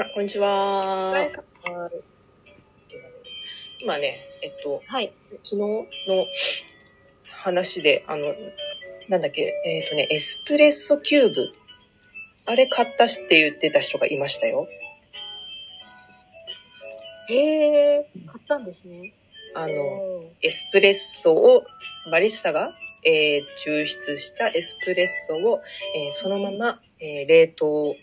あ、こんにちは。はい今ね、えっと、はい。昨日の話で、あの、なんだっけ、えっ、とね、エスプレッソキューブ。あれ買ったしって言ってた人がいましたよ。へえ、買ったんですね。あの、エスプレッソを、バリスタが、えー抽出したエスプレッソを、えーそのまま、えー冷凍、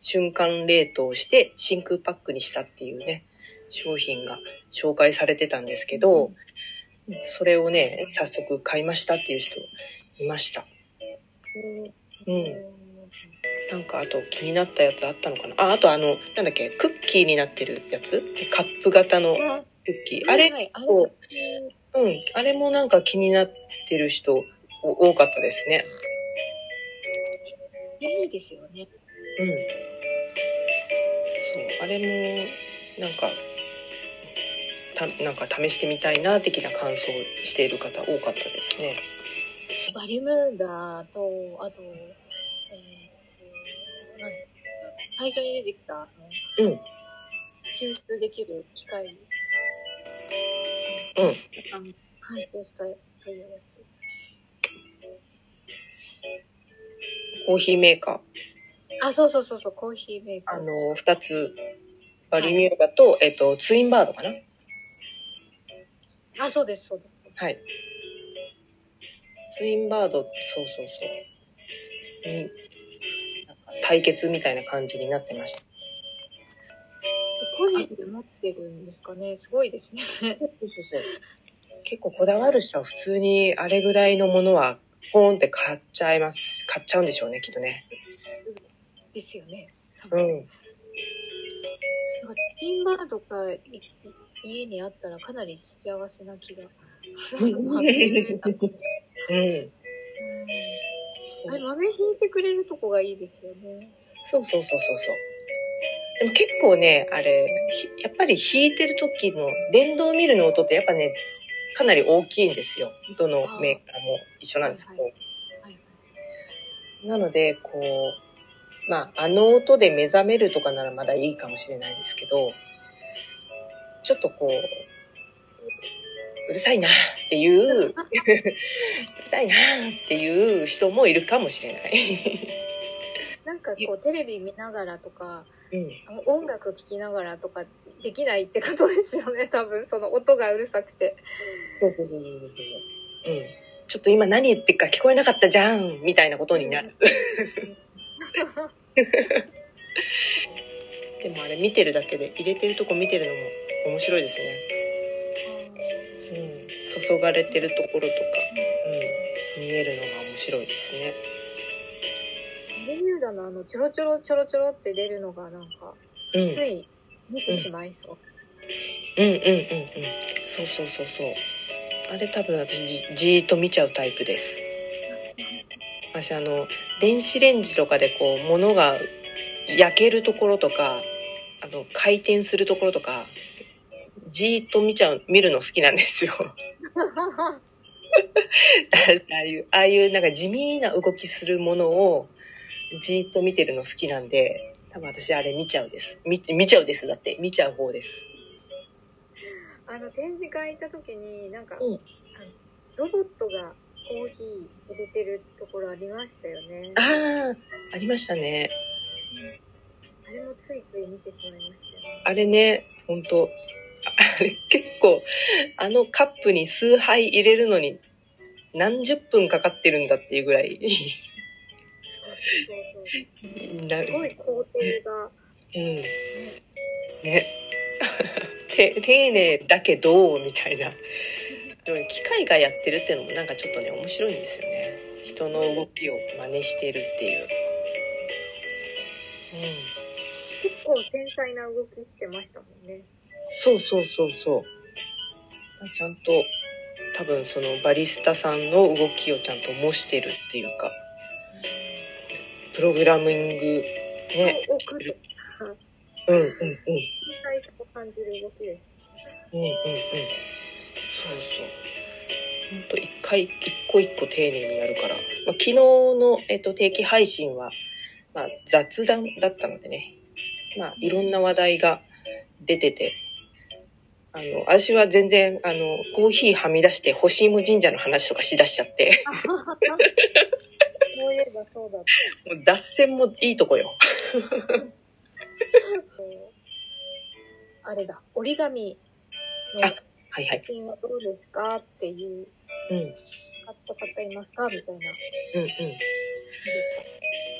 瞬間冷凍して真空パックにしたっていうね、商品が紹介されてたんですけど、それをね、早速買いましたっていう人いました。うん。なんかあと気になったやつあったのかな？あ、あとあの、なんだっけ、クッキーになってるやつ？カップ型のあクッキー。あれをうん。あれもなんか気になってる人お多かったですね。いいですよね。うん。あれも、なんか、た、なんか試してみたいな、的な感想をしている方多かったですね。バリムーダーと、あと、えー、最初に出てきた、うん。抽出できる機械。うん。あの完成したというやつ。コーヒーメーカあ、そうそうそうそう、コーヒーメーー。カー。あの、二つ、バリミューガと、えっと、ツインバードかなあ、そうです、そうです。はい。ツインバード、そうそうそう。に、なんか対決みたいな感じになってました。個人で持ってるんですかね。すごいですね。そうそうそう。結構こだわる人は普通にあれぐらいのものはポーンって買っちゃいます。買っちゃうんでしょうね、きっとね。ですよね。多分。うん。なんかティンバーとか家にあったらかなり幸せな気が。うん豆引いてうん。あれ豆引いてくれるとこがいいですよね。そうそうそうそうそう。でも結構ね、あれ、ひやっぱり弾いてる時の電動ミルの音ってやっぱね、かなり大きいんですよ。どのメーカーも一緒なんですけど。はいはいなので、こう、まあ、あの音で目覚めるとかならまだいいかもしれないですけど、ちょっとこう、うるさいなっていう、うるさいなっていう人もいるかもしれない。なんかこうテレビ見ながらとか、うん。音楽聴きながらとかできないってことですよね。多分その音がうるさくて。そうそうそうそうそう。うん。ちょっと今何言ってるか聞こえなかったじゃんみたいなことになる。でもあれ見てるだけで、入れてるとこ見てるのも面白いですね。うん。注がれてるところとか、うん。見えるのが面白いですね。ベミューダのあのちょろちょろちょろちょろって出るのがなんか、うん。つい見てしまいそう。うんうんうんうん。そうそうそうそう。あれ多分私じじーっと見ちゃうタイプです。私あの、電子レンジとかでこう、物が焼けるところとか、あの、回転するところとか、じーっと見ちゃう、見るの好きなんですよ。ああいう、ああいうなんか地味な動きするものを、じーっと見てるの好きなんで、多分私あれ見ちゃうです。見、見ちゃうです。だって、見ちゃう方です。あの展示会行った時になんか、うんロボットがコーヒー入れてるところありましたよね。あああ、ありましたね。れもついつい見てしまいましたよね。あれね、ほんと、あれ結構、あのカップに数杯入れるのに何十分かかってるんだっていうぐらい、そうそうなすごい工程が、うん。ね。て丁寧だけど、みたいな。でも機械がやってるっていうのもなんかちょっとね、面白いんですよね。人の動きを真似してるっていう。うん。結構繊細な動きしてましたもんね。そうそうそうそう。ちゃんと、多分そのバリスタさんの動きをちゃんと模してるっていうか、プログラミングね、奥してる。繊うんうんうん。細さを感じる動きです。うんうんうん。そうそう。ほんと一回、一個一個丁寧にやるから。まあ、昨日の、えっと、定期配信は、まあ、雑談だったのでね。まあ、いろんな話題が出てて、あの、私は全然、あの、コーヒーはみ出して、干し芋神社の話とかしだしちゃって、そういえばそうだった。もう脱線もいいとこよ。あれだ、折り紙のあはいはい。写真はどうですか？っていう、うん。うん買った方いますか？みたいな。うん。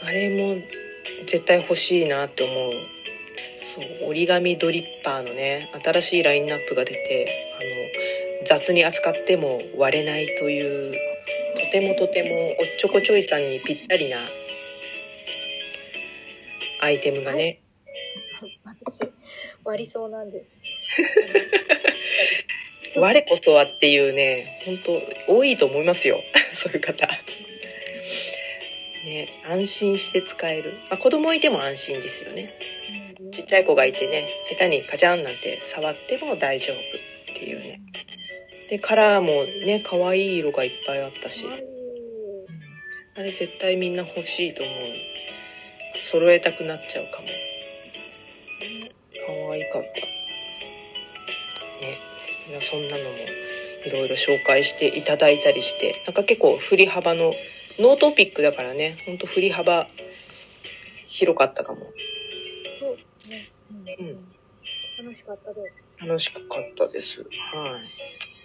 あれも絶対欲しいなって思う。そう、折り紙ドリッパーのね、新しいラインナップが出て、あの、雑に扱っても割れないという、とてもとてもおっちょこちょいさんにぴったりなアイテムがね、私、割りそうなんです。我こそはっていうね、本当多いと思いますよ。そういう方。ね、安心して使える。まあ、子供いても安心ですよね。ちっちゃい子がいてね、下手にカチャンなんて触っても大丈夫っていうね。で、カラーもね、可愛い色がいっぱいあったし。あれ絶対みんな欲しいと思う。揃えたくなっちゃうかも。可愛かった。ね。そんなのもいろいろ紹介していただいたりして、なんか結構振り幅の、ノートピックだからね、ほんと振り幅広かったかも。そうね。うんうん楽しかったです。楽しかったです。はい。